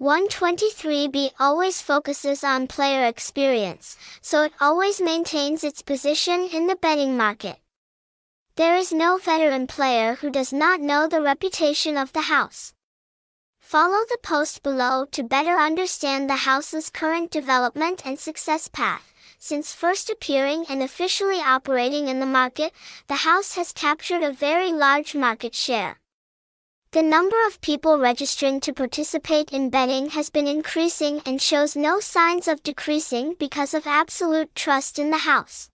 123B always focuses on player experience, so it always maintains its position in the betting market. There is no veteran player who does not know the reputation of the house. Follow the post below to better understand the house's current development and success path. Since first appearing and officially operating in the market, the house has captured a very large market share. The number of people registering to participate in betting has been increasing and shows no signs of decreasing because of absolute trust in the house.